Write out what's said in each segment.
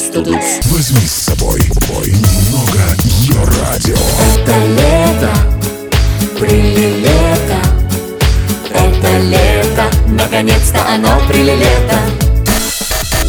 Возьми с собой бой немного ее радио. Это лето, прилилето Это лето, наконец-то оно прилилето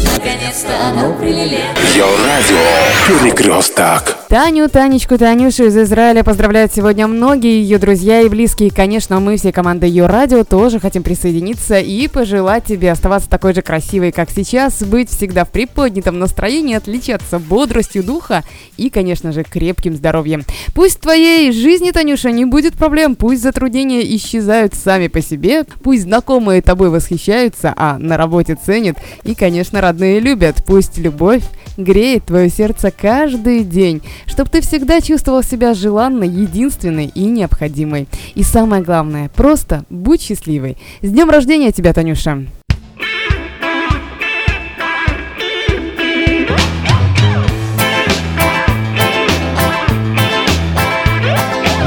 Наконец-то оно прилилето Ее радио. Перекресток. Таню, Танечку, Танюшу из Израиля поздравляют сегодня многие ее друзья и близкие. Конечно, мы всей командой ее радио тоже хотим присоединиться и пожелать тебе оставаться такой же красивой, как сейчас, быть всегда в приподнятом настроении, отличаться бодростью духа и, конечно же, крепким здоровьем. Пусть в твоей жизни, Танюша, не будет проблем, пусть затруднения исчезают сами по себе, пусть знакомые тобой восхищаются, а на работе ценят и, конечно, родные любят. Пусть любовь греет твое сердце каждый день, чтобы ты всегда чувствовал себя желанной, единственной и необходимой. И самое главное, просто будь счастливой. С днем рождения тебя, Танюша!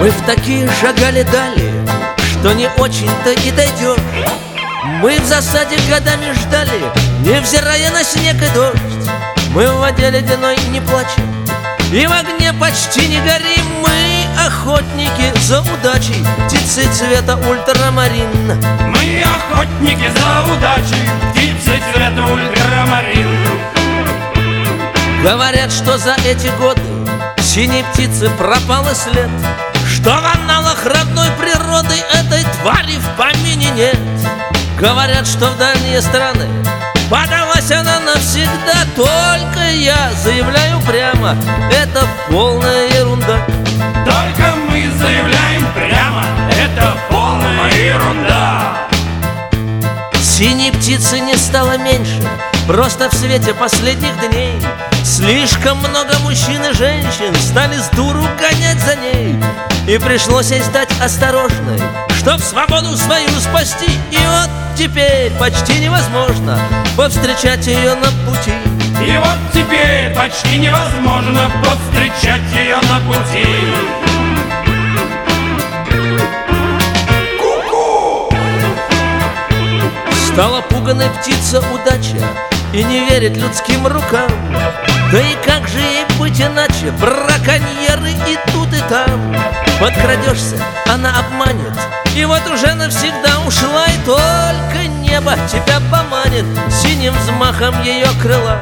Мы в такие шагали дали, что не очень-то и дойдешь. Мы в засаде годами ждали, невзирая на снег и дождь. Мы в воде ледяной не плачем, и в огне почти не горим. Мы охотники за удачей, птицы цвета ультрамарин. Мы охотники за удачей, птицы цвета ультрамарин. Говорят, что за эти годы синей птицы пропал и след Что в аналах родной природы этой твари в помине нет Говорят, что в дальние страны я заявляю прямо, это полная ерунда. Только мы заявляем прямо, это полная ерунда. Синей птицы не стало меньше Просто в свете последних дней. Слишком много мужчин и женщин Стали с дуру гонять за ней. И пришлось ей стать осторожной Чтоб свободу свою спасти. И вот теперь почти невозможно Повстречать ее на пути И вот теперь почти невозможно повстречать ее на пути. Стала пуганой птица удача И не верит людским рукам. Да и как же ей быть иначе? Браконьеры и тут и там. Подкрадешься, она обманет. И вот уже навсегда ушла И только небо тебя поманит Синим взмахом ее крыла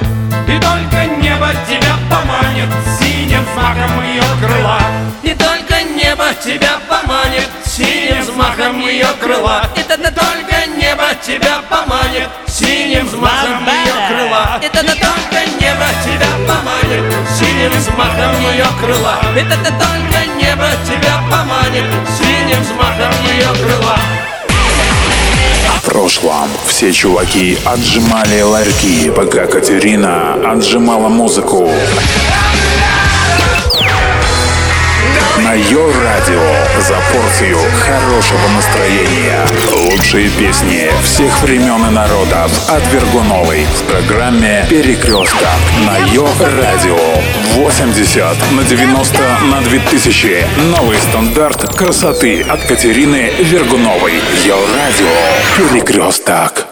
И только небо тебя поманит синим знаком ее крыла. И только небо тебя поманит Синим взмахом ее крыла. И тогда только небо тебя поманит Синим взмахом ее крыла. И только небо тебя поманит Синим взмахом ее крыла. И тогда только небо тебя поманит Синим взмахом Прошлом все чуваки отжимали ларьки, пока Катерина отжимала музыку. На ее радио за порцию хорошего настроения. Лучшие песни всех времен и народов от Вергуновой в программе «Перекресток» на ее радио 80 на 90 на 2000. Новый стандарт красоты от Катерины Вергуновой. Ее радио «Перекресток».